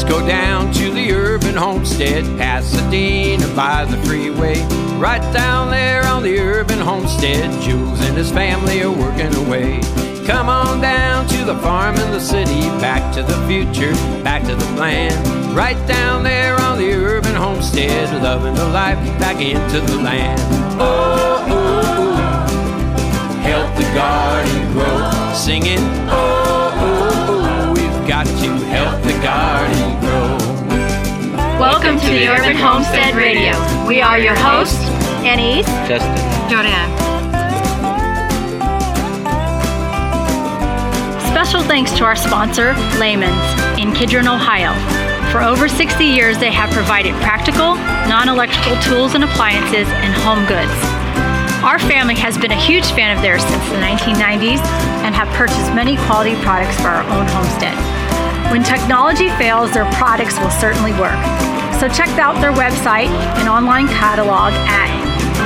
Just go down to the urban homestead, Pasadena by the freeway. Right down there on the urban homestead, Jules and his family are working away. Come on down to the farm in the city, back to the future, back to the plan. Right down there on the urban homestead, loving the life back into the land. Oh, oh, oh, help the garden grow, singing. Oh, got to help the garden grow. Welcome to the Urban Homestead Radio. We are your hosts, Anais, Justin. Jordanne. Special thanks to our sponsor, Lehman's, in Kidron, Ohio. For over 60 years, they have provided practical, non electrical tools and appliances and home goods. Our family has been a huge fan of theirs since the 1990s and have purchased many quality products for our own homestead. When technology fails, their products will certainly work. So check out their website and online catalog at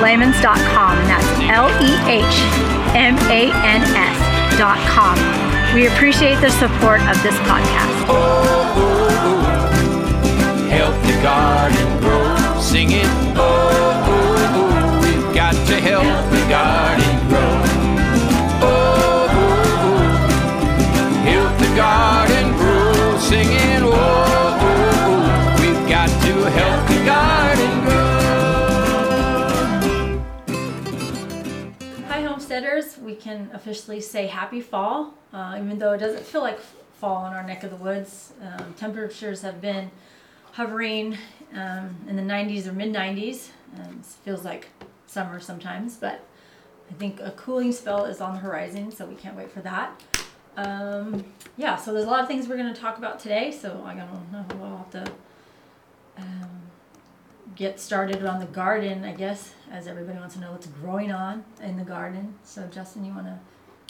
lehmans.com, and that's L E H M A N S.com. We appreciate the support of this podcast. Can officially say happy fall, uh, even though it doesn't feel like fall in our neck of the woods. Um, temperatures have been hovering um, in the 90s or mid 90s. Um, it feels like summer sometimes, but I think a cooling spell is on the horizon, so we can't wait for that. Um, yeah, so there's a lot of things we're going to talk about today, so I don't know. We'll have to um, get started on the garden, I guess, as everybody wants to know what's growing on in the garden. So, Justin, you want to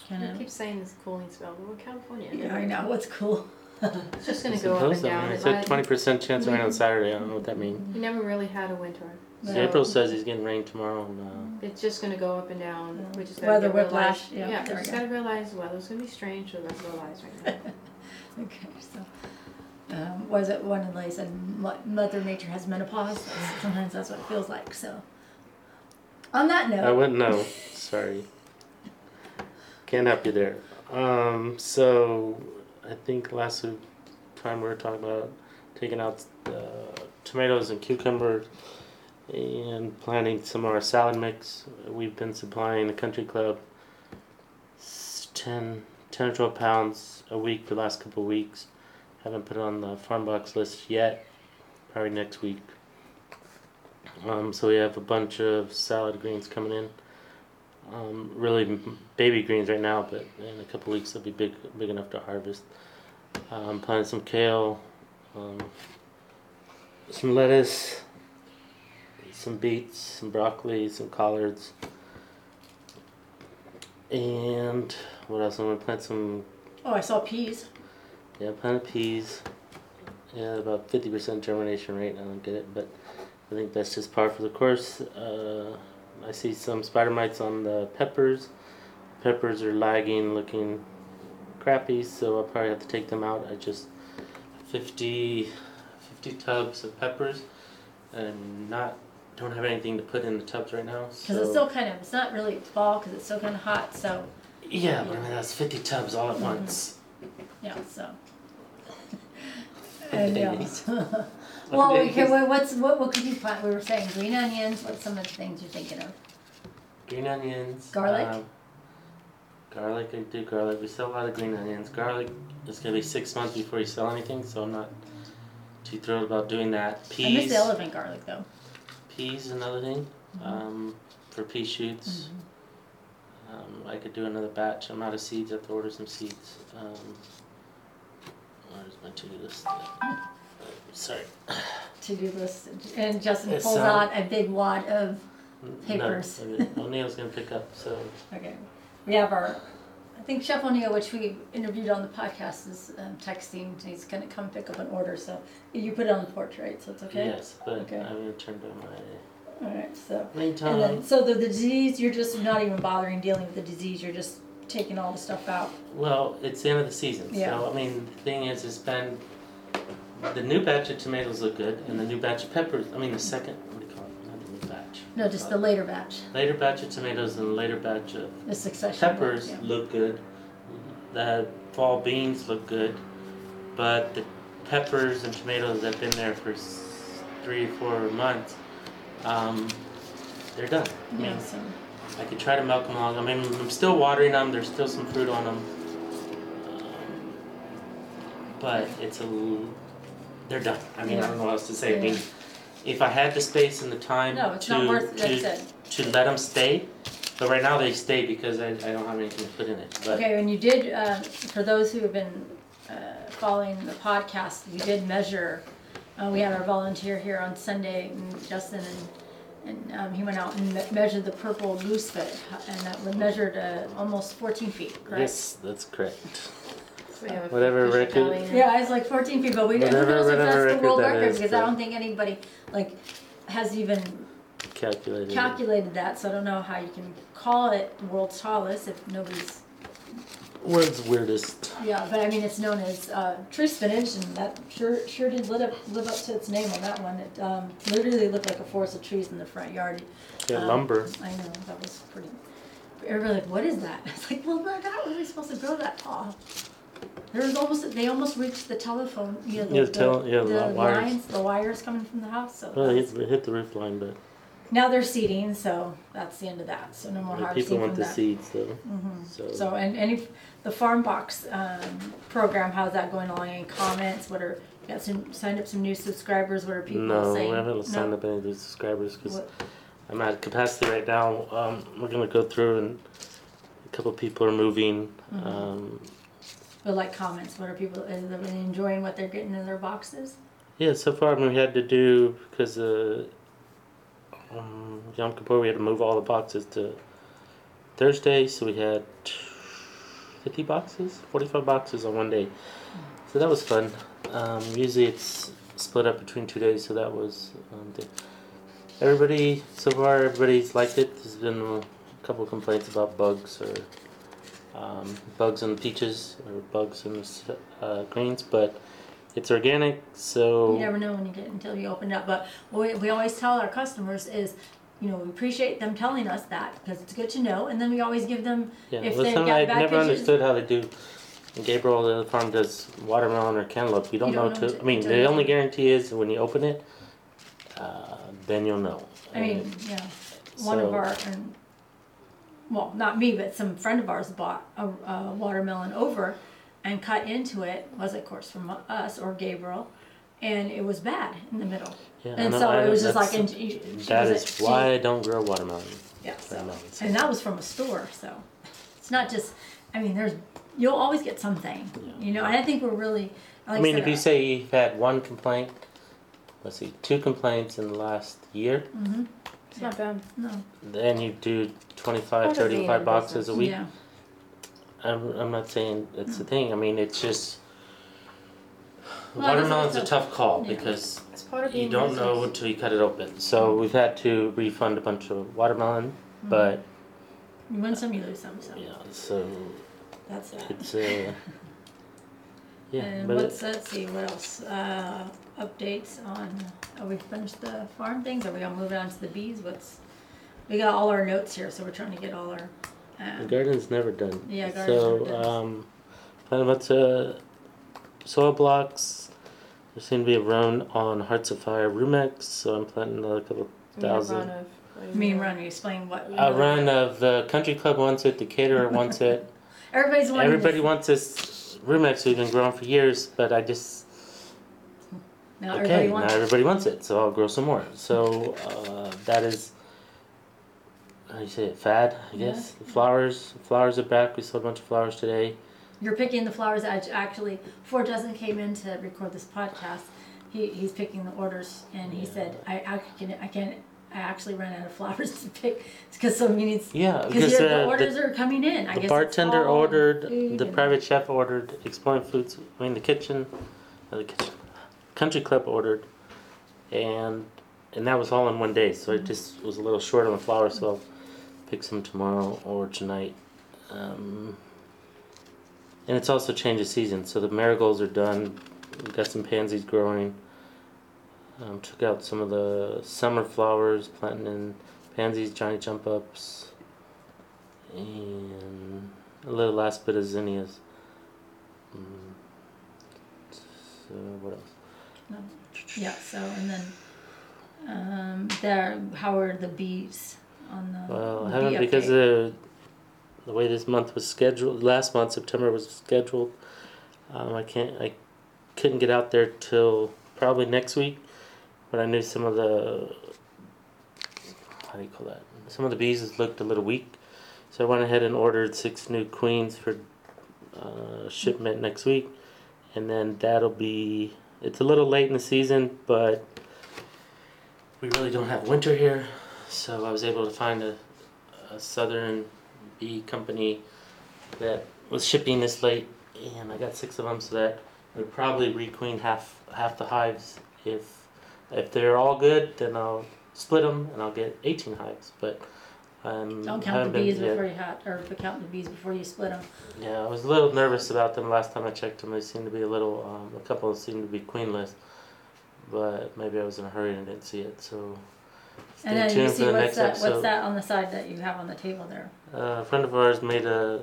kind You of. keep saying this cooling spell, but we're in California. Yeah, I know what's cool. It's just gonna go up and Supposed down. It It said might- twenty percent chance of rain on Saturday. I don't know what that means. You never really had a winter. No. April says he's getting rain tomorrow. And, uh, It's just gonna go up and down. Yeah. We just gotta Weather get realize- whiplash, yeah, Yeah, there we we just go. gotta realize the weather's gonna be strange, so let's realize right now. Okay, so. Um, was it one of the said Mo- Mother Nature has menopause? Sometimes that's what it feels like. So, on that note, I wouldn't know. Sorry. Can't help you there. Um, so I think last time we were talking about taking out uh, tomatoes and cucumbers and planting some of our salad mix. We've been supplying the country club s- 10, 10 or 12 pounds a week for the last couple of weeks. Haven't put it on the farm box list yet. Probably next week. Um, so we have a bunch of salad greens coming in. Um, really baby greens right now, but in a couple weeks they'll be big, big enough to harvest. I'm um, planted some kale, um, some lettuce, some beets, some broccoli, some collards, and what else? I'm gonna plant some oh, I saw peas. Yeah, planted peas. Yeah, about fifty percent germination rate. I don't get it, but I think that's just par for the course. Uh, I see some spider mites on the peppers. Peppers are lagging, looking crappy, so I'll probably have to take them out. I just 50, 50 tubs of peppers, and not don't have anything to put in the tubs right now. Because So it's still kind of, it's not really fall because it's still kind of hot. So, yeah, but I mean that's fifty tubs all at Mhm. once. Yeah, so. And, yeah. Days. well, okay, wait, what's, what, what could you plant? We were saying green onions. What's some of the things you're thinking of? Green onions. Garlic? Um, garlic, I do garlic. We sell a lot of green onions. Garlic is gonna be six months before you sell anything, so I'm not too thrilled about doing that. Peas I miss Peas. the elephant garlic though. Peas, another thing. Mhm. Um, for pea shoots. Um, I could do another batch. I'm out of seeds. I have to order some seeds. Um, where's my to-do list? Sorry. To-do list, and Justin It's, pulls uh, out a big wad of No, Papers. okay. O'Neill's gonna pick up. So Okay. We have our, I think Chef O'Neill, which we interviewed on the podcast, is um, texting. He's going to come pick up an order. So you put it on the porch, right? So it's okay? yes, but Okay. I'm gonna turn to my All right. So, and then, so the, the disease, you're just not even bothering dealing with the disease. You're just taking all the stuff out. Well, it's the end of the season, Yeah. so I mean, the thing is, it's been the new batch of tomatoes look good, and the new batch of peppers. I mean, the second. What do you call it? Not the new batch. No, just the later batch, Later batch of tomatoes and the later batch of the succession. peppers yeah. look good. The fall beans look good, but the peppers and tomatoes that've been there for s- three, four months, um, they're done. I mean, I could try to milk them along. I mean, I'm still watering them. There's still some fruit on them, um, but it's a. l- They're done. I mean, I don't know what else to say. I mean, if I had the space and the time no, it's to not worth, to, to let them stay, but right now they stay because I, I don't have anything to put in it. But Okay, and you did, uh, for those who have been uh, following the podcast, you did measure. Uh, we had our volunteer here on Sunday, and Justin, and, and um, he went out and me- measured the purple goosefoot, and that was measured uh, almost 14 feet, correct? yes, that's correct. So we have a Whatever official record- tally. Yeah, it's like 14 feet, but we who Whatever- knows if whatever that's the record world that record is, because I but- don't think anybody like has even Calculated. it. calculated that. So I don't know how you can call it world's tallest if nobody's World's weirdest. Yeah, but I mean, it's known as uh, tree spinach, and that sure sure did live up, live up to its name on that one. It um, literally looked like a forest of trees in the front yard. Yeah, Um, lumber. I know that was pretty. Everybody like, what is that? It's like, well, they're not really supposed to grow that tall. There's almost they almost reached the telephone, you know, the, Yeah, the, tele- yeah, the the wires. lines, the wires coming from the house. So Well, that's- hit, it hit the roof line, but now they're seeding, so that's the end of that. So no more the harvesting people want from the that. seeds though. So, So, and any, the farm box, um, program, how's that going along? Any comments? What are, you got some, signed up some new subscribers? What are people no, saying? we haven't signed up any of these subscribers because What- I'm at capacity right now. Um, we're gonna go through and a couple people are moving. Mm-hmm. Um, But like comments, what are people, are they enjoying what they're getting in their boxes? yeah, so far I mean, we had to do because uh, um, Yom Kippur we had to move all the boxes to Thursday, so we had 50 boxes, 45 boxes on one day. So that was fun. Um, usually it's split up between two days, so that was um, everybody so far everybody's liked it. There's been a couple complaints about bugs or um, bugs in the peaches or bugs in the uh, greens, but it's organic, so You never know when you get until you open it up. But what we, we always tell our customers is, you know, we appreciate them telling us that because it's good to know. And then we always give them, yeah. if they've got I've bad never understood how they do. Gabriel, the other farm does watermelon or cantaloupe. You don't, You don't know know to. I mean, the only guarantee is when you open it, uh, then you'll know. I mean, yeah, one of our, and, well, not me, but some friend of ours bought a, a watermelon over and cut into it, was of course from us or Gabriel, and it was bad in the middle. Yeah, I And so I- it was just like, and she, she That was is a- why I don't grow watermelon. Yeah, so, watermelon, and that was from a store, so it's not just, I mean, there's, you'll always get something, you know, and I think we're really, like I mean, if you say you've had one complaint, let's see, two complaints in the last year, Mm-hmm. It's not bad. No, then you do 25, Part of being 35 boxes a week. yeah, I'm, I'm not saying it's the thing. I mean, it's just Well, I guess watermelon's a tough call yeah. because It's part of being you don't know business. until you cut it open. So we've had to refund a bunch of watermelon, Mm-hmm. but you win some, you lose some, so yeah, so that's that. it's uh, yeah, And but what's, let's see, what else, uh, updates on, are we finished the farm things, are we gonna move on to the bees, what's, we got all our notes here, so we're trying to get all our, the garden's never done. Yeah, garden's So never done. um, planning about to soil blocks. There seem to be a run on Hearts of Fire Rumex, so I'm planting another couple We need a thousand. run of- me and Ron, you explain what. A run of the country club wants it, the caterer wants it. Everybody's wanting this. Everybody wants this Rumex we've been growing for years, but I just Now okay. everybody Now it. everybody wants it, so I'll grow some more. So uh, that is how do you say it? Fad, I guess. The flowers, flowers are back. We sold a bunch of flowers today. you're picking the flowers, actually, before Justin came in to record this podcast, he, he's picking the orders, and he said, I, I can, I can't, I actually ran out of flowers to pick, because so many, Yeah, because because the uh, orders the, are coming in, I the bartender ordered, the private chef ordered, Exploring Foods. I mean the kitchen, uh, the kitchen, country club ordered, and and that was all in one day. So Mm-hmm. it just was a little short on the flowers. So pick some tomorrow or tonight. Um, and it's also change of season. So the marigolds are done. We've got some pansies growing. Um, took out some of the summer flowers, planting in pansies, Johnny jump ups, and a little last bit of zinnias. Mm. So what else? Yeah, so, and then, um, there, how are the bees on the? Well, I bee haven't because update? of the way this month was scheduled. Last month, September was scheduled. Um, I can't. I couldn't get out there till probably next week, but I knew some of the. How do you call that? Some of the bees looked a little weak, so I went ahead and ordered six new queens for uh, shipment next week, and then that'll be. It's a little late in the season, but we really don't have winter here, so I was able to find a, a southern bee company that was shipping this late, and I got six of them, so that would probably requeen half half the hives. If if they're all good, then I'll split them and I'll get 18 hives. But um, Don't count the bees before you had, or count the bees before you split them. Yeah, I was a little nervous about them last time I checked them. They seemed to be a little, um, a couple seemed to be queenless, but maybe I was in a hurry and didn't see it. So stay And then you see for the what's next that, episode. what's that on the side that you have on the table there? Uh, a friend of ours made a.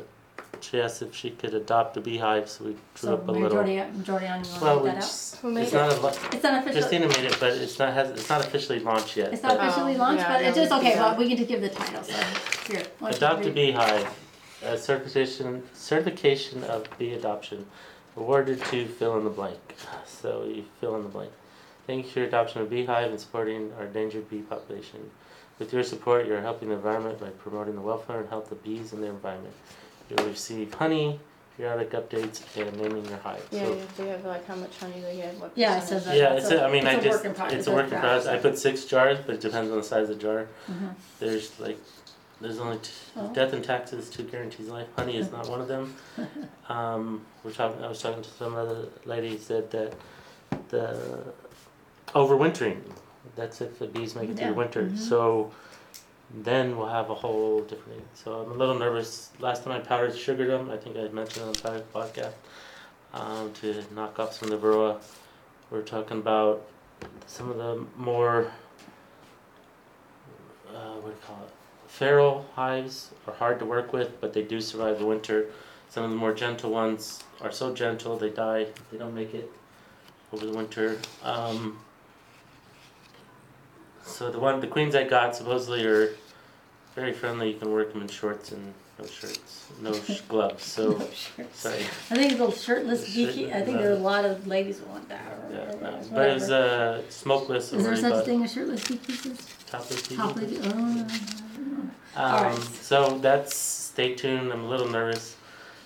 She asked if she could adopt a beehive, so we drew So up a little. Jordanne, Jordanne, you well, wanna we read that out? just, Who made it's it? not a. lo- It's not official, Christina made it, but it's not has it's not officially launched yet. it's not but officially Oh, launched, yeah, but I it's know just, we okay, did well, that. we can just give the title, so, here. why don't you Adopt a read- Beehive, a certification certification of bee adoption, awarded to fill in the blank. So you fill in the blank. Thank you for your adoption of Beehive and supporting our endangered bee population. With your support, you are helping the environment by promoting the welfare and health of bees and their environment. You'll receive honey, periodic updates, and naming your hive. Yeah, so, you do have like how much honey they get, what Yeah, it percentage. says that. yeah, It's it's a- a, I mean, it's I a just work in pro- it's it's a a work in progress. I put six jars, but it depends on the size of the jar. Mhm. There's like, there's only t- Oh. death and taxes, two guarantees life. Honey is not one of them. Um, we're talking. I was talking to some other lady who said that the overwintering. That's if the bees make it through Yeah. the winter. Mhm. So then we'll have a whole different. So I'm a little nervous. Last time I powdered sugared them. I think I mentioned on the prior podcast um, to knock off some of the varroa. We're talking about some of the more uh, what do you call it? Feral hives are hard to work with, but they do survive the winter. Some of the more gentle ones are so gentle they die. They don't make it over the winter. Um, so the one, the queens I got supposedly are very friendly. You can work them in shorts and no shirts, no sh- gloves. So sorry. I think little shirtless geeky, I think there are a lot of ladies who want that, or Yeah, no. whatever. But it was uh, smokeless. Is there such a thing as shirtless geekies? topless TV. Top lady, oh, Um, Alright. So that's stay tuned. I'm a little nervous.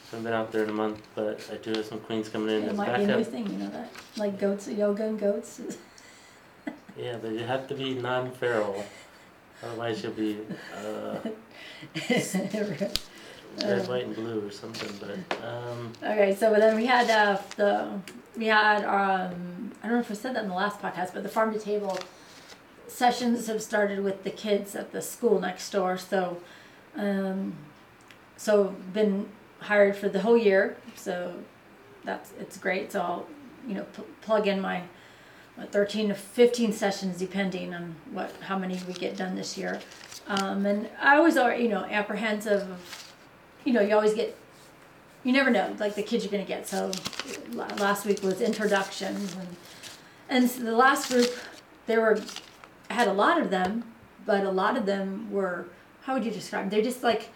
I haven't been out there in a month, but I do have some queens coming in it as might be a new thing, you know that, like goats, yoga and goats. Yeah, but you have to be non-feral. Otherwise, you'll be uh, red, white, and blue or something. But um, Okay, so but then we had uh, the we had um, I don't know if I said that in the last podcast, but the farm to table sessions have started with the kids at the school next door. So, um, so been hired for the whole year. So that's it's great. So I'll you know pl- plug in my what, 13 to 15 sessions depending on what how many we get done this year. Um, and I always are you know apprehensive of you know you always get you never know like the kids you're gonna get so last week was introductions and and so the last group there were I had a lot of them but a lot of them were how would you describe them? they're just like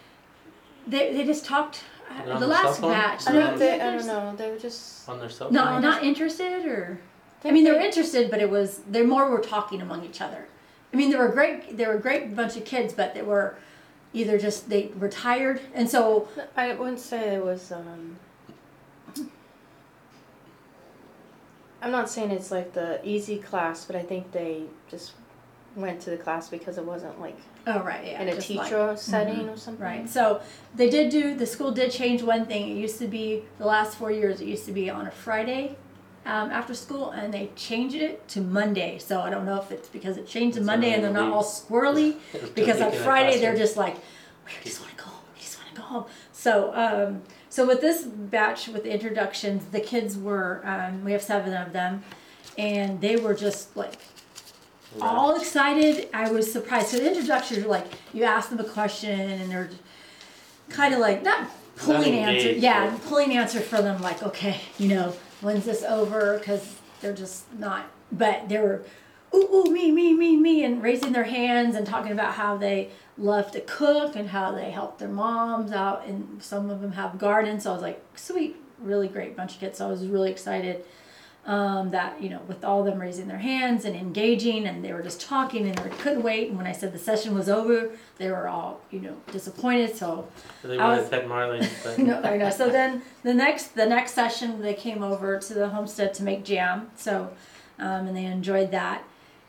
they, they just talked the last batch I don't, they, I don't know, they were just. on their cell phone. no phone. not interested or I mean they were interested but it was they more were talking among each other I mean there were great there were a great bunch of kids but they were either just they were tired and so I wouldn't say it was, um. I'm not saying it's like the easy class, but I think they just went to the class because it wasn't like oh right yeah in a just like- teacher setting or something. Right. So they did do the school did change one thing. It used to be the last four years. It used to be on a Friday um, after school, and they changed it to Monday. So I don't know if it's because it changed to Monday and they're not all squirrely. Because on Friday they're just like, we just want to go home. We just want to go home. So um, so with this batch with the introductions, the kids were um, we have seven of them, and they were just like all excited. I was surprised. So the introductions are like you ask them a question and they're kind of like not pulling answer, yeah, pulling answer for them like okay, you know, when's this over? Because they're just not. But they were, ooh ooh me me me me, and raising their hands and talking about how they love to cook and how they help their moms out, and some of them have gardens. So I was like, sweet, really great bunch of kids. So I was really excited um, that you know with all them raising their hands and engaging and they were just talking and they couldn't wait. And when i said the session was over they were all you know disappointed. So They I wanted was- Pet Marley, but no i know. So then the next the next session they came over to the homestead to make jam. So um, and they enjoyed that.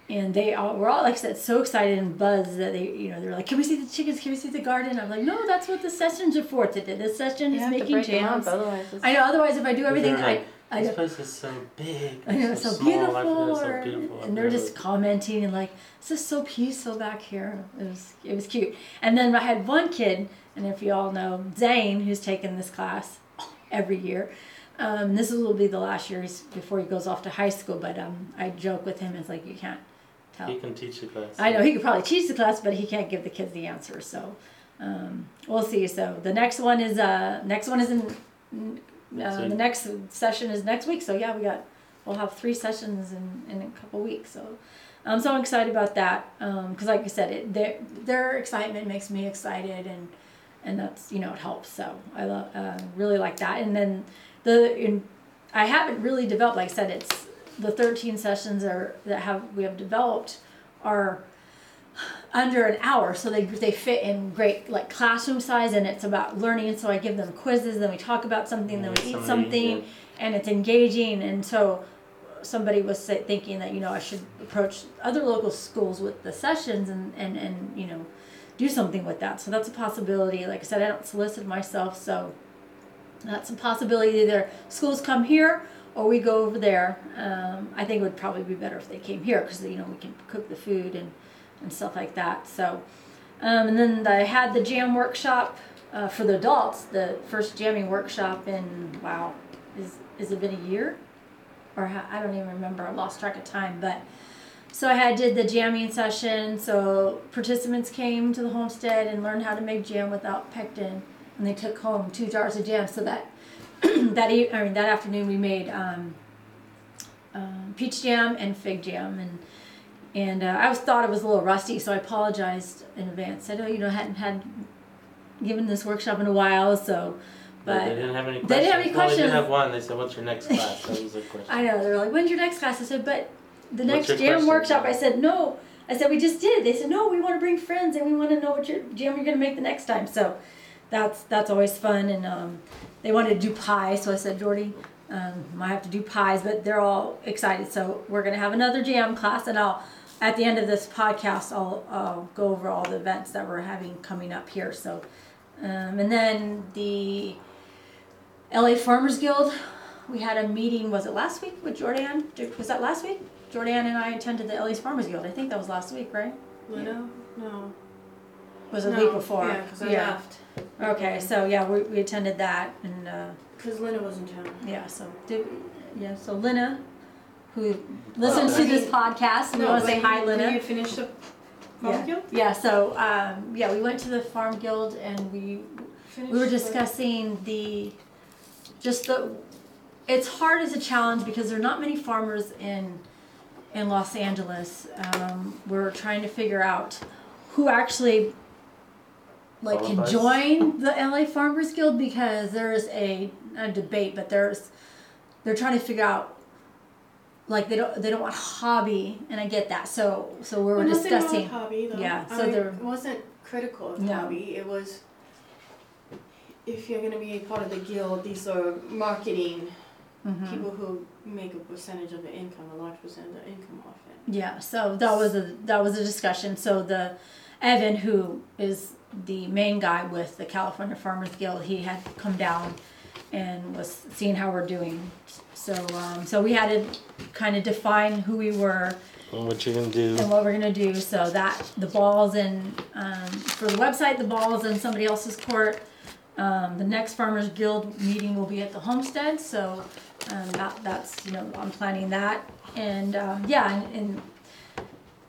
And they all were all like I said so excited and buzzed that they you know they were like can we see the chickens? Can we see the garden? I'm like no that's what the sessions are for today. This session You is have making break them jams. up, otherwise i know. Otherwise if i do everything i like, I this place is so big. I know, so, so, beautiful, so beautiful. and they're just commenting and like, "This is so peaceful back here." It was, it was cute. And then I had one kid, and if you all know Zane, who's taken this class every year. Um, this will be the last year he's, before he goes off to high school. But um, I joke with him, it's like you can't tell. He can teach the class. I know he could probably teach the class, but he can't give the kids the answer. So um, we'll see. So the next one is uh next one is in Uh, the next session is next week. So yeah, we got we'll have three sessions in, in a couple weeks. So I'm so excited about that because like I said, it, their their excitement makes me excited and and that's you know it helps. So I love uh, really like that. And then the in, I haven't really developed like I said it's the 13 sessions are that have we have developed are under an hour so they they fit in great like classroom size and it's about learning so i give them quizzes then we talk about something then we eat something and it's engaging and so somebody was say, thinking that you know i should approach other local schools with the sessions and and and you know do something with that. So that's a possibility. Like i said i don't solicit myself so that's a possibility. Either schools come here or we go over there. Um, i think it would probably be better if they came here because you know we can cook the food and and stuff like that so um, and then i had the jam workshop uh, for the adults the first jamming workshop in wow is is it been a year? Or ha- i don't even remember i lost track of time but so i had did the jamming session so participants came to the homestead and learned how to make jam without pectin and they took home two jars of jam so that that e- I mean that afternoon we made um, um, peach jam and fig jam and and uh, I was thought it was a little rusty so I apologized in advance. I know you know I hadn't had given this workshop in a while so But they didn't have any questions. They didn't have any Well, they questions. did have one. They said, "What's your next class?" That was a question. I know they were like when's your next class I said but the What's next jam workshop I said no I said we just did they said no we want to bring friends and we want to know what your jam you're gonna make the next time so that's that's always fun and um, they wanted to do pie so I said Jordy um, might have to do pies but they're all excited so we're gonna have another jam class and I'll at the end of this podcast I'll, I'll go over all the events that we're having coming up here so um, and then the LA Farmers Guild we had a meeting was it last week with Jordanne was that last week Jordanne and I attended the LA Farmers Guild I think that was last week right Lino? No. was it no. week before Yeah, because I Yeah. left. okay so yeah we, we attended that and uh, Because Lina was in town. Yeah, so did, yeah, so Lina, who listens Oh, to this mean- podcast, we want to say hi, Did Lina. you finish the farm Yeah, guild? yeah. So um, yeah, we went to the farm guild and we Finished we were the- discussing the just the. It's hard as a challenge because there are not many farmers in in Los Angeles. Um, we're trying to figure out who actually like can join the LA Farmers Guild because there's a, a debate, but there's they're trying to figure out like they don't they don't want hobby, and I get that. So so we were Well, nothing wrong with discussing. hobby though. Yeah, so I there- it wasn't critical of No. hobby. It was if you're gonna be a part of the guild, these are marketing Mhm. people who make a percentage of the income, a large percentage of the income off it. Yeah, so that was a that was a discussion. So the Evan, who is the main guy with the California Farmers Guild, he had come down and was seeing how we're doing. So um, so we had to kind of define who we were And what you're gonna do? and what we're gonna do. So that the balls in um, for the website, the balls in somebody else's court. Um, the next Farmers Guild meeting will be at the homestead, so um, that, that's you know I'm planning that, and um, yeah, and, and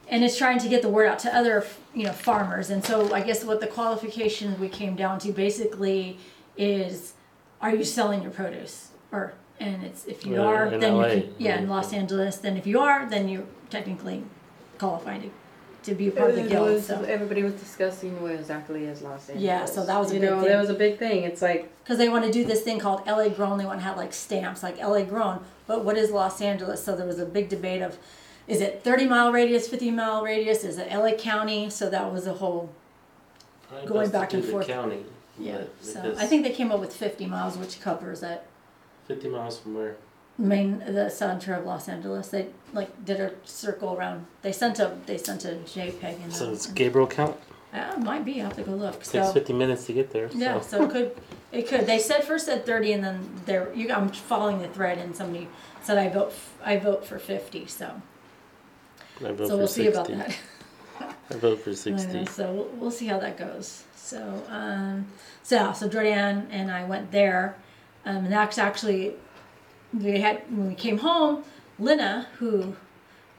and it's trying to get the word out to other you know farmers. And so I guess what the qualifications we came down to basically is, are you selling your produce or and it's if you Yeah, are, in then LA, you can, yeah, in yeah. Los Angeles. Then if you are, then you're technically qualified to, to be a part of the It guild. was- So Everybody was discussing what exactly is Los Angeles. Yeah, so that was a you big know thing. that was a big thing. It's like because they want to do this thing called LA Grown. They want to have like stamps, like LA Grown. But what is Los Angeles? So there was a big debate of, is it 30 mile radius, 50 mile radius? Is it LA County? So that was a whole Probably Going best to back do and the forth. County. Yeah. but So I think they came up with 50 miles, which covers it. fifty miles from where. Main the center of Los Angeles. They like did a circle around. They sent a they sent a JPEG in. So it's Gabriel count. Uh, it might be. I have to go look. Takes So fifty minutes to get there. So. Yeah, so it could, it could. They said first said thirty, and then there. You, I'm following the thread, and somebody said I vote. f- I vote for fifty. So, I vote so for we'll 60. see about that. I vote for I sixty. know, so we'll, we'll see how that goes. So, um, so yeah, so Jordanne and I went there, um, and that's actually we had when we came home. Lina, who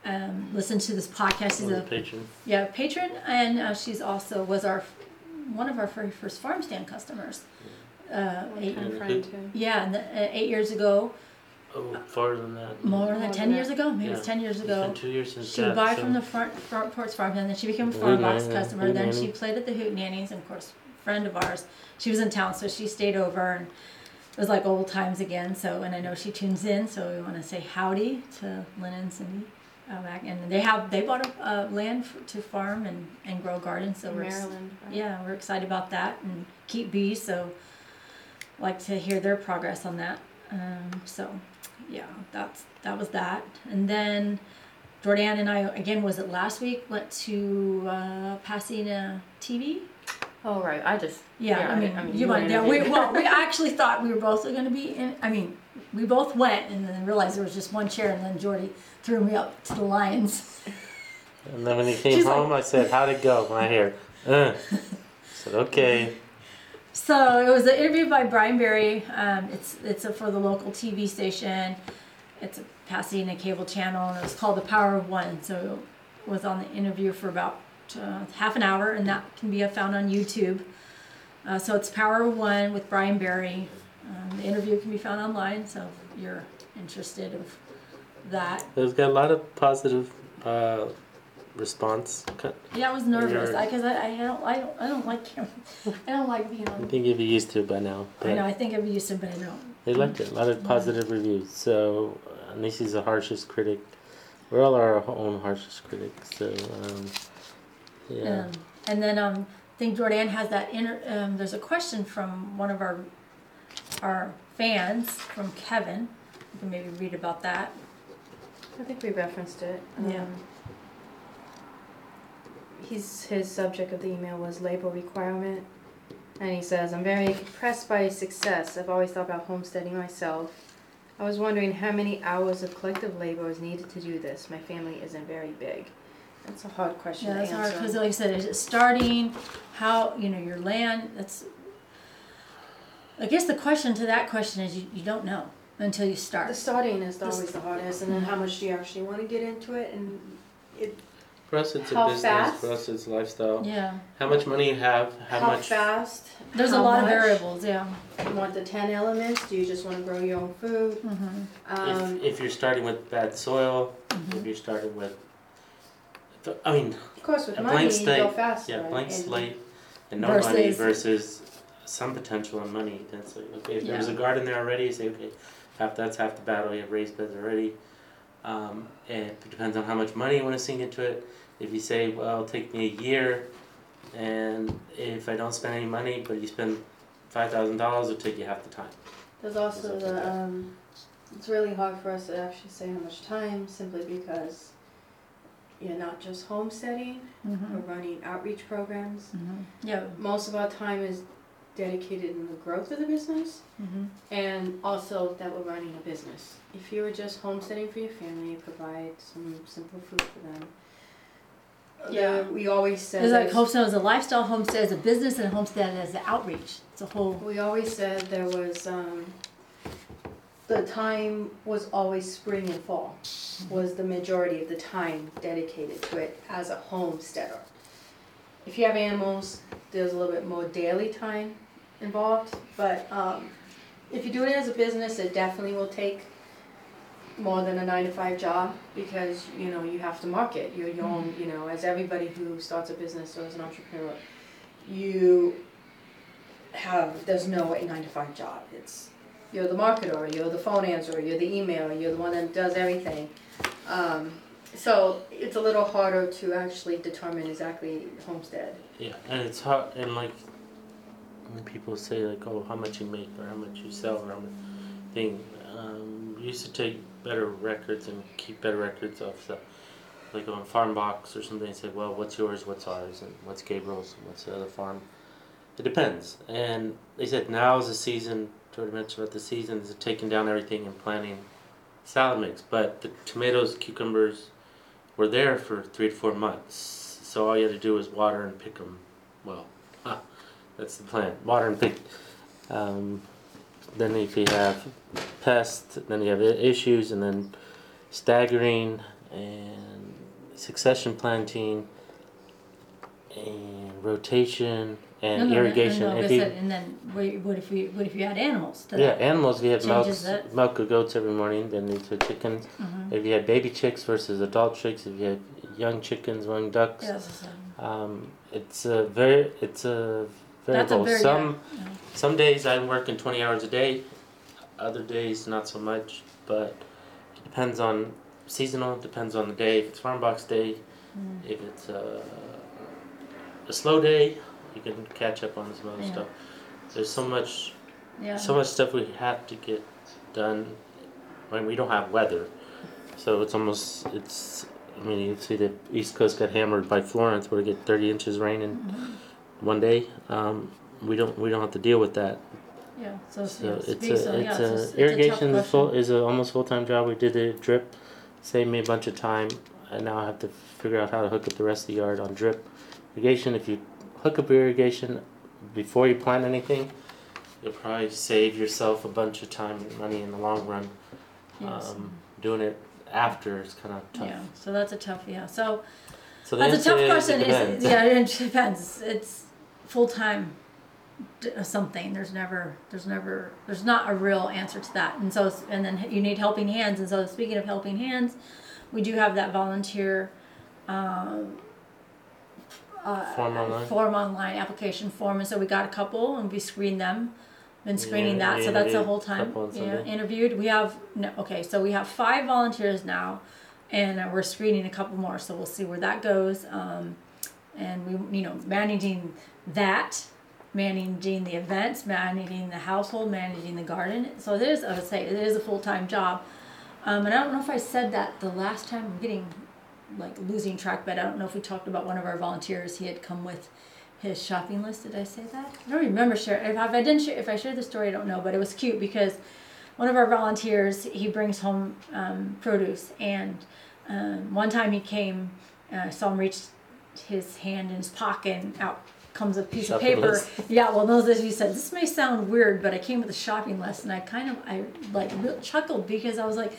um, listened to this podcast, is a a patron. yeah patron, and uh, she's also was our one of our very first farm stand customers. Uh, eight, One-time friend too. yeah, and the, uh, eight years ago, Oh, farther than that. more than ten years ago, maybe Yeah. it's ten years It's ago. been two years since She would that, buy so- from the front, front porch farm, and then she became a farm box Nanny, customer. Hoot then she Nanny. played at the Hoot Nannies, and of course, friend of ours. She was in town, so she stayed over, and it was like old times again. So, and I know she tunes in, so we want to say howdy to Lynn and Cindy. Uh, back, and they have they bought a uh, land f- to farm and, and grow gardens. So In we're ex- Maryland. right? yeah, we're excited about that and keep bees. So, like to hear their progress on that. Um, so, yeah, that's that was that. And then Jordanne and I again was it last week went to uh, Pasadena TV. oh right, I just Yeah, Yeah, I I- mean, I mean, you you went. Yeah, we well, we actually thought we were both going to be in. I mean, we both went and then realized there was just one chair, and then Jordy threw me up to the lions. And then when he came She's like- home, I said, "How'd it go?" My hair. Uh. I said, "Okay." So it was an interview by Brian Berry. Um, it's it's a, for the local TV station. It's a Pasadena cable channel, and it was called The Power of One. So it was on the interview for about uh, half an hour, and that can be found on YouTube. Uh, so it's Power of One with Brian Berry. Um, the interview can be found online, so if you're interested of that. It's got a lot of positive uh, response. Cut- Yeah, I was nervous You're- because I, I, don't I don't I don't like him. I don't like being I think you'd be used to it by now. I know I think I've used to, it, but I don't. they liked it. A lot of positive reviews. So uh, Nisi's the harshest critic. We're all our own harshest critics. So um, yeah. Um, and then um, I think Jordanne has that inter- um, there's a question from one of our our fans from Kevin. You can maybe read about that. I think we referenced it. Yeah. He's his subject of the email was labor requirement, and he says, "I'm very impressed by his success. I've always thought about homesteading myself. I was wondering how many hours of collective labor is needed to do this. My family isn't very big. That's a hard question Yeah, to that's hard because, like I said, is it starting? How you know your land? That's. I guess the question to that question is you, you don't know until you start. the start. starting is always the hardest, and then how much do you actually want to get into it, and it, For us, it's a business. fast? For us, it's lifestyle. Yeah, How much money you have? How, how, much? fast. there's a how lot of variables. Yeah. You want the ten elements? Do you just want to grow your own food? hmm Um, if, if you're starting with bad soil, Mm-hmm. if you're starting with, I mean, of course, with a money, blank you go slate, faster. yeah, blank and- slate and no money Versus- versus some potential on money. That's like, okay, if there was a garden there already, you say, okay, half that's half the battle. You have raised beds already. Um, it depends on how much money you want to sink into it. If you say, well, it'll take me a year, and if I don't spend any money, but you spend five thousand dollars, it'll take you half the time. There's also Something like the, that. um, it's really hard for us to actually say how much time, simply because you're not just homesteading, we're running outreach programs. hmm Yeah. Most of our time is dedicated in the growth of the business, hmm and also that we're running a business. If you were just homesteading for your family, you provide some simple food for them. Yeah, we always said. It's like there's- homestead is a lifestyle, homestead is a business, and homestead is the outreach. It's a whole. We always said there was, um, the time was always spring and fall, was the majority of the time dedicated to it as a homesteader. If you have animals, there's a little bit more daily time involved, but, um, if you do it as a business, it definitely will take more than a nine to five job, because, you know, you have to market, you're your own, you know, as everybody who starts a business or is an entrepreneur, you have there's no eight nine to five job. It's you're the marketer, you're the phone answerer, you're the emailer, you're the one that does everything. Um, so it's a little harder to actually determine exactly homestead. Yeah, and it's hard, and like when people say like, "Oh, how much you make or how much you sell or how much thing," um, used to take better records and keep better records of stuff. Like on Farm Box or something, they say, "Well, what's yours? What's ours? And what's Gabriel's? And what's the other farm?" It depends, and they said now is the season. Jordanne mentioned about the season is taking down everything and planting salad mix, but the tomatoes, cucumbers were there for three to four months. So all you had to do was water and pick them. Well, huh, that's the plan. Water and pick. Um, then if you have pests, then you have issues, and then staggering and succession planting and rotation and No, no, no, irrigation. No, no, If you- and then what, if you what if you had animals? yeah, that? animals. If you have milk, milk of goats every morning, then you have chickens. Mhm. If you had baby chicks versus adult chicks, if you had young chickens, young ducks, a- um, it's a very, it's a That's a variable. very- some yeah. Some days I'm working 20 hours a day, other days not so much, but it depends on seasonal. Depends on the day. If it's farm box day, Mm. if it's a, a slow day, you can catch up on some other Yeah. stuff. There's so much yeah. so much stuff we have to get done when we don't have weather. So it's almost it's. I mean, you see the East Coast got hammered by Florence, where we get 30 inches rain in Mhm. one day. Um, we don't we don't have to deal with that. Yeah, so, So it's speak- a so, yeah, it's a, a it's irrigation a is tough full is a almost full time job. We did the drip, saved me a bunch of time, and now I have to figure out how to hook up the rest of the yard on drip irrigation. If you hook up your irrigation before you plant anything, you'll probably save yourself a bunch of time and money in the long run. Yes. Um, doing it after is kind of tough. Yeah, so that's a tough, yeah, so So that's a tough is question, is, yeah, it depends, it's full-time d- uh, something, there's never, there's never, there's not a real answer to that, and so, and then you need helping hands, and so speaking of helping hands, we do have that volunteer, um, uh, Form online? form online, application form, and so we got a couple, and we screened them, been screening Yeah, that, so that's the whole time, yeah, interviewed, we have, no, okay, so we have five volunteers now, and uh, we're screening a couple more, so we'll see where that goes. Um, and we, you know, managing that, managing the events, managing the household, managing the garden. So it is, I would say, it is a full time job. Um, and I don't know if I said that the last time. I'm getting like losing track, but I don't know if we talked about one of our volunteers. He had come with his shopping list. Did I say that? I don't remember. Share if I, didn't share, if I shared the story, I don't know. But it was cute because one of our volunteers he brings home um, produce and um, one time he came uh, saw him reach his hand in his pocket and out comes a piece Shopping of paper. list. yeah well those as you said this may sound weird but i came with a shopping list and i kind of i like real chuckled because i was like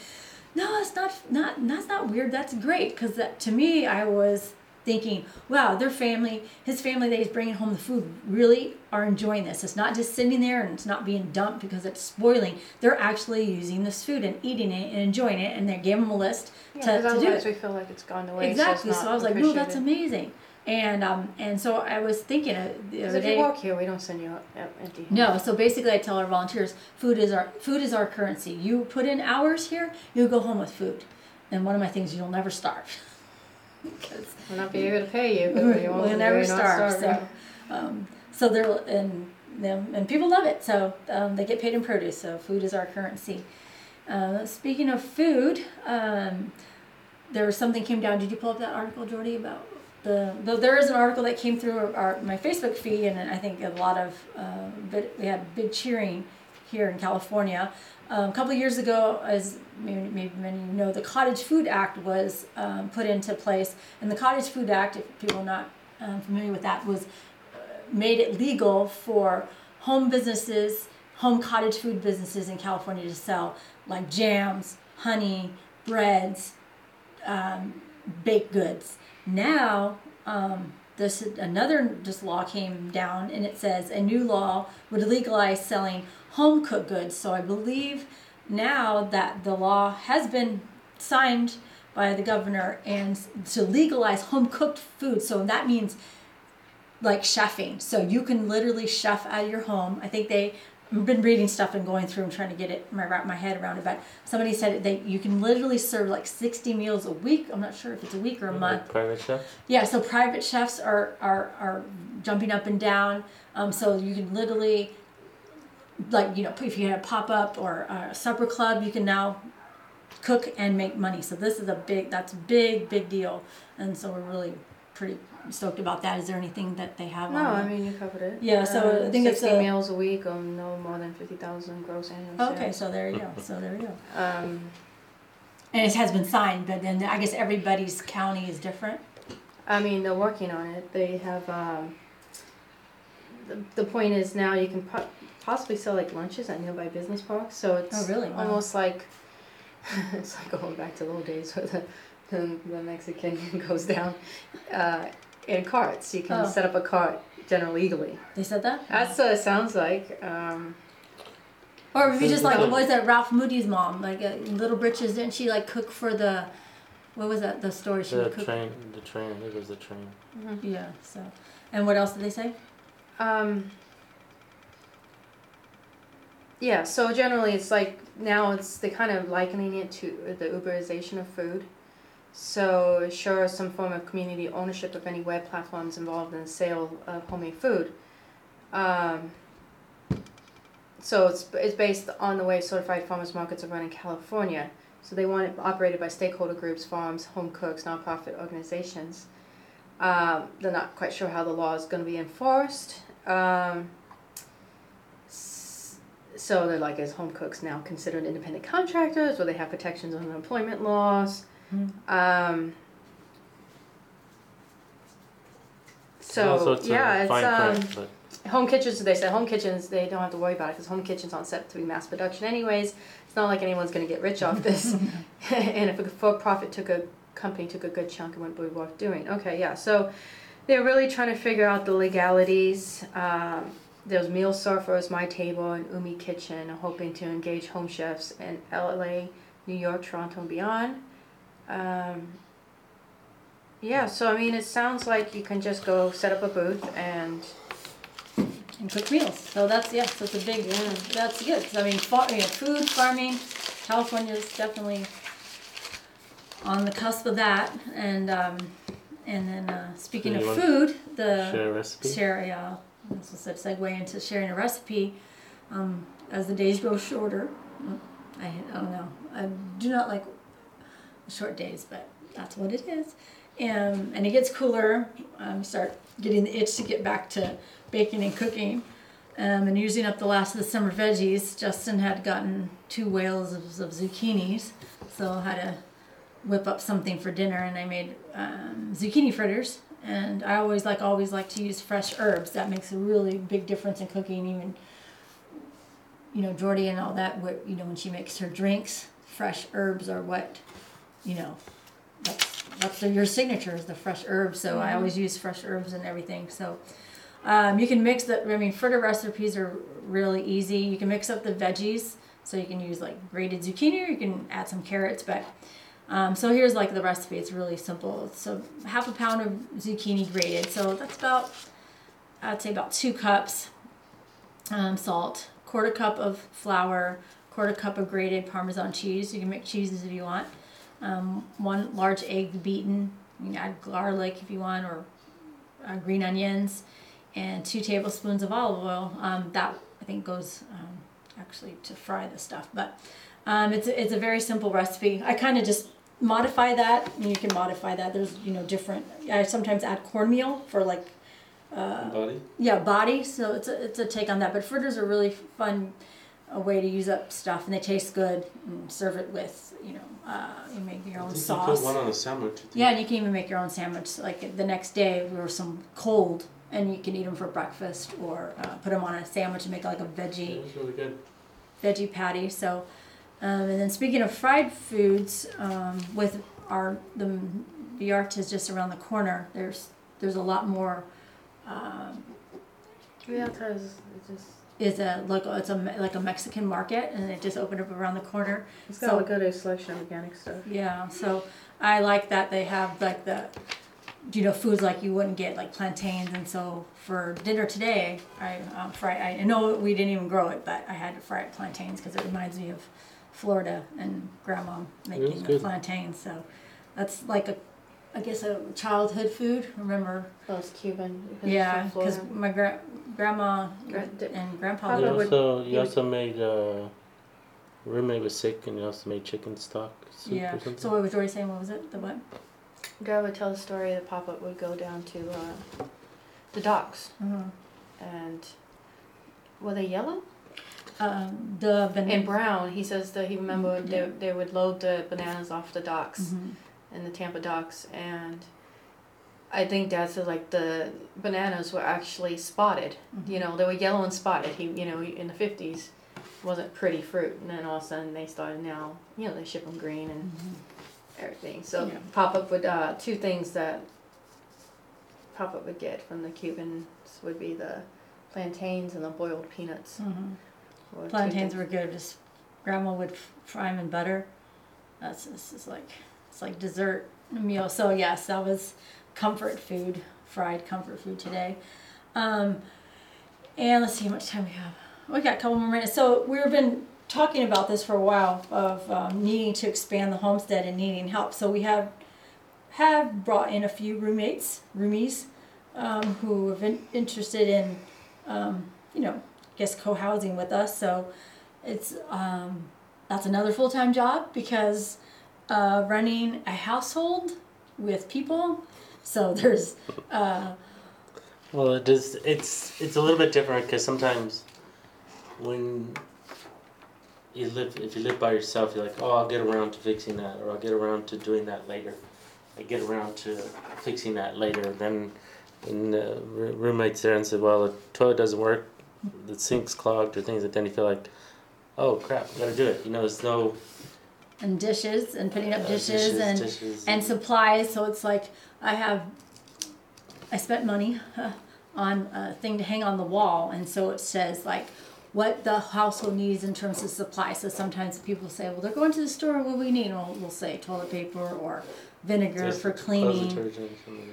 no it's not not that's not weird that's great. Because that to me i was thinking wow their family his family that he's bringing home the food really are enjoying this. It's not just sitting there and it's not being dumped because it's spoiling. They're actually using this food and eating it and enjoying it and they gave him a list Yeah, to, to do it. we feel like it's gone away. exactly So, so, i was like no that's amazing and um and so i was thinking uh, the other if day you walk here, we don't send you out empty. no, so basically, I tell our volunteers, food is our food is our currency. You put in hours here, you go home with food, and one of my things, you'll never starve. Because We'll not be able to pay you, but we'll we won't. never we're not starve. So, um, so they're and them and people love it. So um, they get paid in produce. So food is our currency. Uh, speaking of food, um, there was something came down. Did you pull up that article, Jordy, about the? Though there is an article that came through our my Facebook feed, and I think a lot of uh, we had big cheering here in California. Um, a couple of years ago, as maybe, maybe many of you know, the Cottage Food Act was um, put into place, and the Cottage Food Act, if people are not um, familiar with that, was uh, made it legal for home businesses, home cottage food businesses in California to sell like jams, honey, breads, um, baked goods. Now, um, this another just law came down, and it says a new law would legalize selling home cooked goods. So I believe now that the law has been signed by the governor and to legalize home cooked food. So that means like chefing. So you can literally chef out of your home. I think they been reading stuff and going through and trying to get it my wrap my head around it. But somebody said that you can literally serve like sixty meals a week. I'm not sure if it's a week or a month. Like private chefs. Yeah, so private chefs are are, are jumping up and down. Um, so you can literally, like you know, if you had a pop up or a supper club, you can now cook and make money. So this is a big, that's big, big deal. And so we're really pretty stoked about that. Is there anything that they have No? I mean you covered it. Yeah, so I think it's 60 a- meals a week or no more than fifty thousand gross annual Okay, sales. so there you go. So there you go. Um, And it has been signed, but then I guess everybody's county is different. I mean they're working on it. They have. Um, the, the point is now you can po- possibly sell like lunches at nearby business parks. So it's Oh, really? Wow. almost like it's like going back to the old days where the the, the Mexican goes down uh, in carts. You can Oh. set up a cart generally legally. They said that. That's what it sounds like. Um, Or if you just like, So- what was that Ralph Moody's mom? Like uh, Little Britches, didn't she like cook for the, what was that, the story she The would cook? train. The train. I think it was the train. Yeah, so. And what else did they say? Um, yeah, so generally it's like now it's they kind of likening it to the Uberization of food. So ensure some form of community ownership of any web platforms involved in the sale of homemade food. Um, so it's it's based on the way certified farmers markets are run in California. So they want it operated by stakeholder groups, farms, home cooks, nonprofit organizations. Um, they're not quite sure how the law is going to be enforced. Um, so they're like, is home cooks now considered independent contractors, or they have protections on employment laws? Hmm. Um, so also, it's yeah, a it's fine um, print, but home kitchens. They said home kitchens. They don't have to worry about it because home kitchens aren't set to be mass production anyways. It's not like anyone's going to get rich off this. and if a for-profit took a company took a good chunk, it wouldn't be worth doing. Okay, yeah. So they're really trying to figure out the legalities. Um, there's Meal Surfers, My Table, and Umi Kitchen, hoping to engage home chefs in LA, New York, Toronto, and beyond. Um, yeah, so I mean, it sounds like you can just go set up a booth and And cook meals. So that's, yeah, so it's a big, that's good. 'Cause I mean, far, you know, food, farming, California is definitely on the cusp of that. And, um, and then, uh, speaking of food, the. share a recipe. share yeah this was a segue into sharing a recipe um, as the days grow shorter I, I don't know i do not like short days but that's what it is and, and it gets cooler um, start getting the itch to get back to baking and cooking um, and using up the last of the summer veggies justin had gotten two whales of, of zucchinis so i had to whip up something for dinner and i made um, zucchini fritters and I always like always like to use fresh herbs. That makes a really big difference in cooking. Even you know Jordy and all that. What you know when she makes her drinks, fresh herbs are what you know. That's that's your signature is the fresh herbs. So I always use fresh herbs and everything. So um, you can mix the. I mean, fritter recipes are really easy. You can mix up the veggies. So you can use like grated zucchini, or you can add some carrots, but um, so here's like the recipe. It's really simple. So half a pound of zucchini grated. So that's about, I'd say about two cups. Um, salt, quarter cup of flour, quarter cup of grated Parmesan cheese. You can make cheeses if you want. Um, one large egg beaten. You can add garlic if you want, or uh, green onions, and two tablespoons of olive oil. Um, that I think goes um, actually to fry the stuff, but. Um, it's, a, it's a very simple recipe. I kind of just modify that. You can modify that. There's you know different. I sometimes add cornmeal for like Body. yeah body. So it's a, it's a take on that. But fritters are really fun a way to use up stuff, and they taste good. And serve it with, you know, uh, you make your I own think sauce. You put one on a sandwich. I think. Yeah, and you can even make your own sandwich. Like the next day, we were some cold, and you can eat them for breakfast or uh, put them on a sandwich and make like a It veggie was really good. veggie patty. So, um, and then speaking of fried foods, um, with our the Viart is just around the corner. There's there's a lot more. Um, Yeah, because it's just is a local it's a like a Mexican market, and it just opened up around the corner. it's got So- a good selection of organic stuff. Yeah, so I like that they have like the, you know, foods like you wouldn't get like plantains, and so for dinner today, I um, fry. I know we didn't even grow it, but I had to fry plantains because it reminds me of Florida and Grandma making the plantains. So that's like a, I guess a childhood food. Remember? Oh, it's Cuban. because it's Yeah, from because Florida. my gra- grandma Gra- di- and grandpa Papa You would. would- also, you he also made, uh, roommate was sick and you also made chicken stock soup Yeah. or something. So what was Dory saying? What was it? The what? Dad would tell the story that Papa would go down to uh, the docks Mhm. and were they yellow Um, the ban- and brown? He says that he remembered Yeah. they, they would load the bananas off the docks Mhm. In the Tampa docks and. I think Dad said like the bananas were actually spotted. You know, they were yellow and spotted. He, you know, in the fifties, wasn't pretty fruit, and then all of a sudden they started now. You know, they ship them green and everything. So Yeah. Papa would uh, two things that Papa would get from the Cubans would be the plantains and the boiled peanuts. Mhm. Plantains were good. Just grandma would f- fry them in butter. That's this is like it's like dessert meal. So yes, that was comfort food, fried comfort food today. Um, and let's see how much time we have. We got a couple more minutes. So we've been talking about this for a while of um, needing to expand the homestead and needing help. So we have have brought in a few roommates, roomies, um, who have been interested in, um, you know, I guess co-housing with us. So it's um, that's another full-time job because uh, running a household with people. So there's uh, Well, it does. It's it's a little bit different because sometimes when you live, if you live by yourself, you're like, oh, I'll get around to fixing that, or I'll get around to doing that later. I get around to fixing that later. Then, and the roommate's there and said, well, the toilet doesn't work, the sink's clogged, or things that, you feel like, oh crap, I gotta do it. You know, there's no and dishes and putting up uh, dishes, and dishes, and supplies. So it's like I have, I spent money on a thing to hang on the wall, and so it says like what the household needs in terms of supplies. So sometimes people say, well, they're going to the store. What do we need? We'll say toilet paper or vinegar just for cleaning.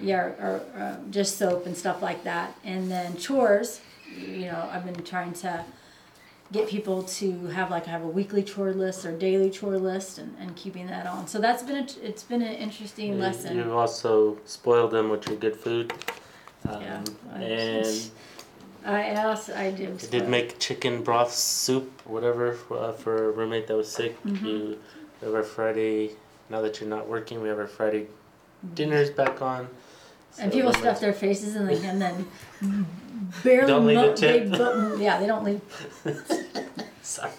Yeah, or, or um, just soap and stuff like that. And then chores, you know, I've been trying to get people to have like have a weekly chore list or daily chore list and, and keeping that on. So that's been a, it's been an interesting You- lesson. You also spoiled them with your good food. Um, Yeah, I- and I also I did. you did make chicken broth soup, whatever, uh, for a roommate that was sick. Mm-hmm. You we have our Friday. Now that you're not working, we have our Friday dinners back on. And people stuff their faces and, they, and then barely Don't leave a they tip. bu- yeah they don't leave Sorry,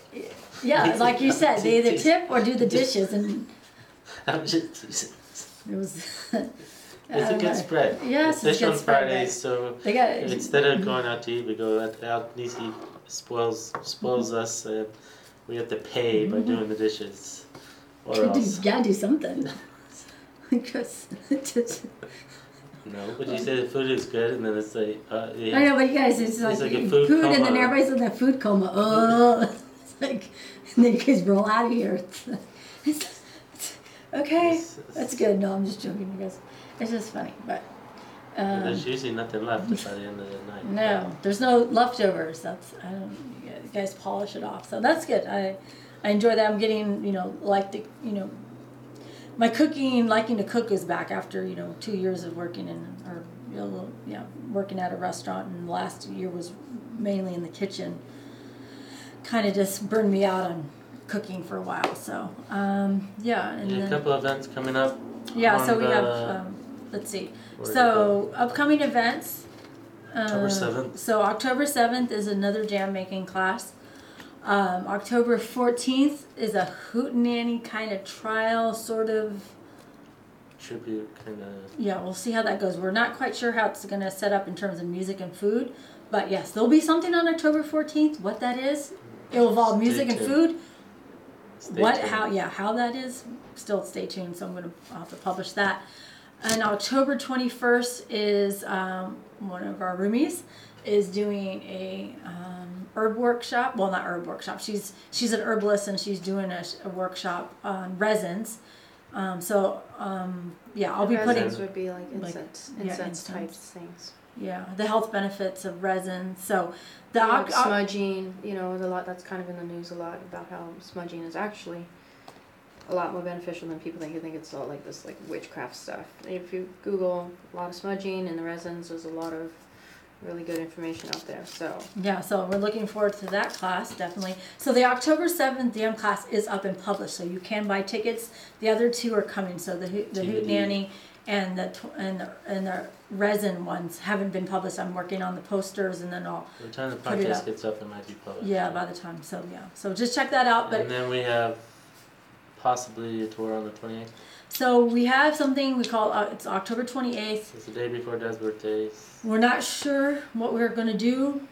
yeah like you said they either tip or do the dishes and I'm just. it was It's a good spread. Yes, it's Fish good on spread, Fridays, so they got instead of going out to eat, we go out. out Nisi spoils spoils mm-hmm. us, and we have to pay by mm-hmm. doing the dishes, or else. gotta do something because just, No, but you say the food is good, and then it's like, uh, yeah. I know, but you guys, it's like, like a food, food and then everybody's in that food coma. Oh, it's like, and then you guys roll out of here. It's, it's, it's- okay, It's- it's- that's good. No, I'm just joking, you guys. It's just funny, but um, There's usually nothing left by the end of the night. no, there's no leftovers. That's I don't. You guys polish it off, so that's good. I I enjoy that. I'm getting you know like the you know my cooking liking to cook is back after you know two years of working in or you know, yeah working at a restaurant and last year was mainly in the kitchen kind of just burned me out on cooking for a while so um, yeah and a couple events coming up. yeah so we have um, let's see so upcoming events October uh, 7th. so october 7th is another jam making class Um, October 14th is a hootenanny kind of trial, sort of. Tribute kind of. Yeah, we'll see how that goes. We're not quite sure how it's going to set up in terms of music and food, but yes, there'll be something on October 14th. What that is, it'll involve Stay music and food. Stay what tuned. how yeah how that is still stay tuned so i'm gonna have to publish that and october 21st is um, one of our roomies is doing a um, herb workshop well not herb workshop she's she's an herbalist and she's doing a, a workshop on resins um, so um, yeah i'll be putting Resins would be like like, incense, yeah, incense type incense. things. yeah the health benefits of resin so the Yeah, oc- oc- smudging, you know, a lot that's kind of in the news a lot about how smudging is actually a lot more beneficial than people think. You think it's all like this like witchcraft stuff. If you Google a lot of smudging and the resins, there's a lot of really good information out there. So Yeah, so we're looking forward to that class, definitely. So the October seventh DM class is up and published, so you can buy tickets. The other two are coming, so the Hoot- the Hoot Nanny and the and the and the resin ones haven't been published. I'm working on the posters, and then I'll By the time the Put it podcast up. gets up, it might be published. yeah by the time. So yeah, so just check that out. But and then we have possibly a tour on the 28th. So we have something we call uh, it's October twenty eighth. It's the day before Dad's birthday. We're not sure what we're gonna do,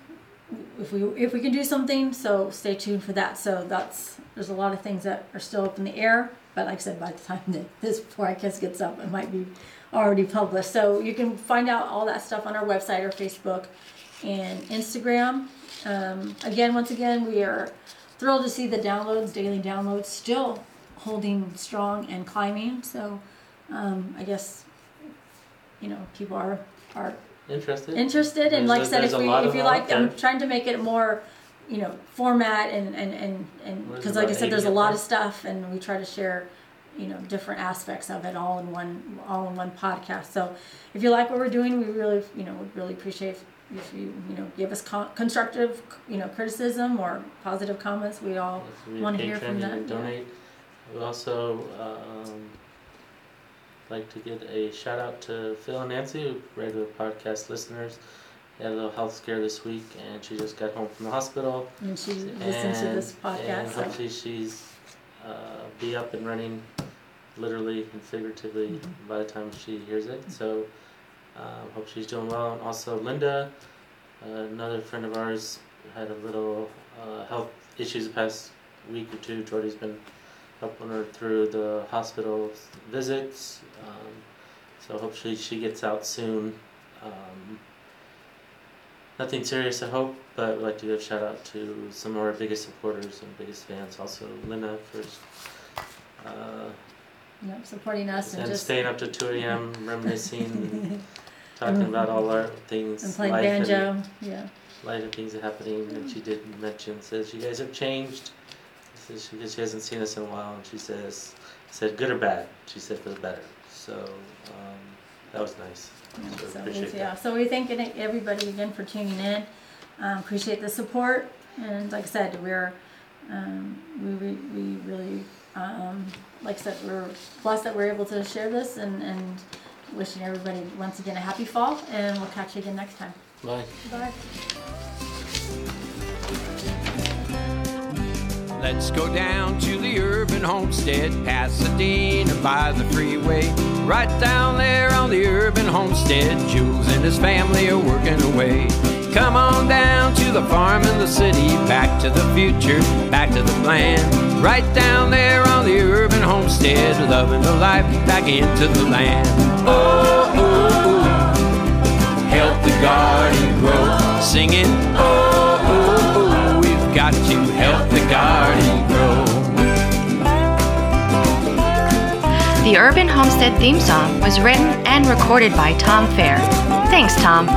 if we if we can do something. So stay tuned for that. So that's there's a lot of things that are still up in the air. But like I said, by the time that this podcast gets up, it might be already published. So you can find out all that stuff on our website or Facebook and Instagram. Um, again, once again, we are thrilled to see the downloads, daily downloads, still holding strong and climbing. So um, I guess you know people are are Interested? interested and There's like I said if we if you like I'm trying to make it more you know format and and and and because like I said there's a lot of stuff and we try to share you know different aspects of it all in one all in one podcast so if you like what we're doing we really you know would really appreciate if you you know give us con- constructive you know criticism or positive comments we all If wanna hear from them, can yeah. We also um, like to give a shout out to Phil and Nancy, regular podcast listeners. They had a little health scare this week, and she just got home from the hospital. and she listens to this podcast And so hopefully she's uh, be up and running, literally and figuratively, Mhm. by the time she hears it. So um, hope she's doing well. And also Linda, uh, another friend of ours, had a little uh, health issues the past week or two. Jordy's been helping her through the hospital visits. Um, so hopefully she gets out soon. Um, nothing serious, I hope, but I'd like to give a shout out to some of our biggest supporters and biggest fans. Also, Linda for uh, yeah, supporting us and and just staying up to 2 a.m. reminiscing, talking about all our things, and playing life and banjo yeah life and things are happening. And she did mention says you guys have changed. Says she, because she hasn't seen us in a while, and she says said good or bad. She said for the better. So um, that was nice. Yeah, So so, appreciate we, yeah, so we thank everybody again for tuning in. Um, appreciate the support, and like I said, we're um, we, we, we really um, like I said we're blessed that we're able to share this, and, and wishing everybody once again a happy fall, and we'll catch you again next time. Bye. Bye. Let's go down to the urban homestead, Pasadena by the freeway. Right down there on the urban homestead, Jules and his family are working away. Come on down to the farm in the city, back to the future, back to the plan. Right down there on the urban homestead, loving the life back into the land. Oh, oh, oh, help the garden grow, singing. Oh, got to help the garden grow. The Urban Homestead theme song was written and recorded by Tom Fair. Thanks, Tom.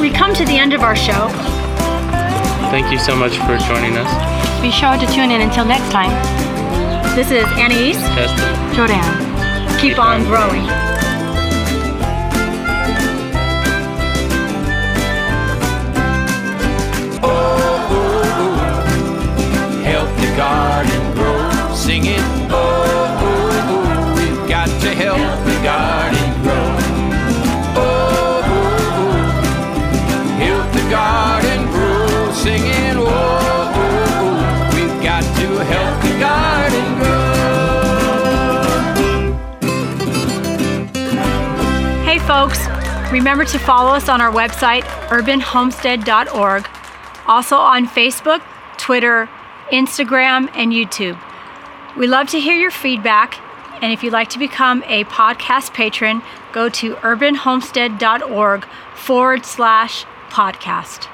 We come to the end of our show. Thank you so much for joining us. Be sure to tune in until next time. This is Annie East. Jordanne. Keep, Keep on, on growing. Oh, oh, oh. growing. garden grow. Sing it. Oh. Remember to follow us on our website, urbanhomestead.org, also on Facebook, Twitter, Instagram, and YouTube. We love to hear your feedback, and if you'd like to become a podcast patron, go to urbanhomestead.org forward slash podcast.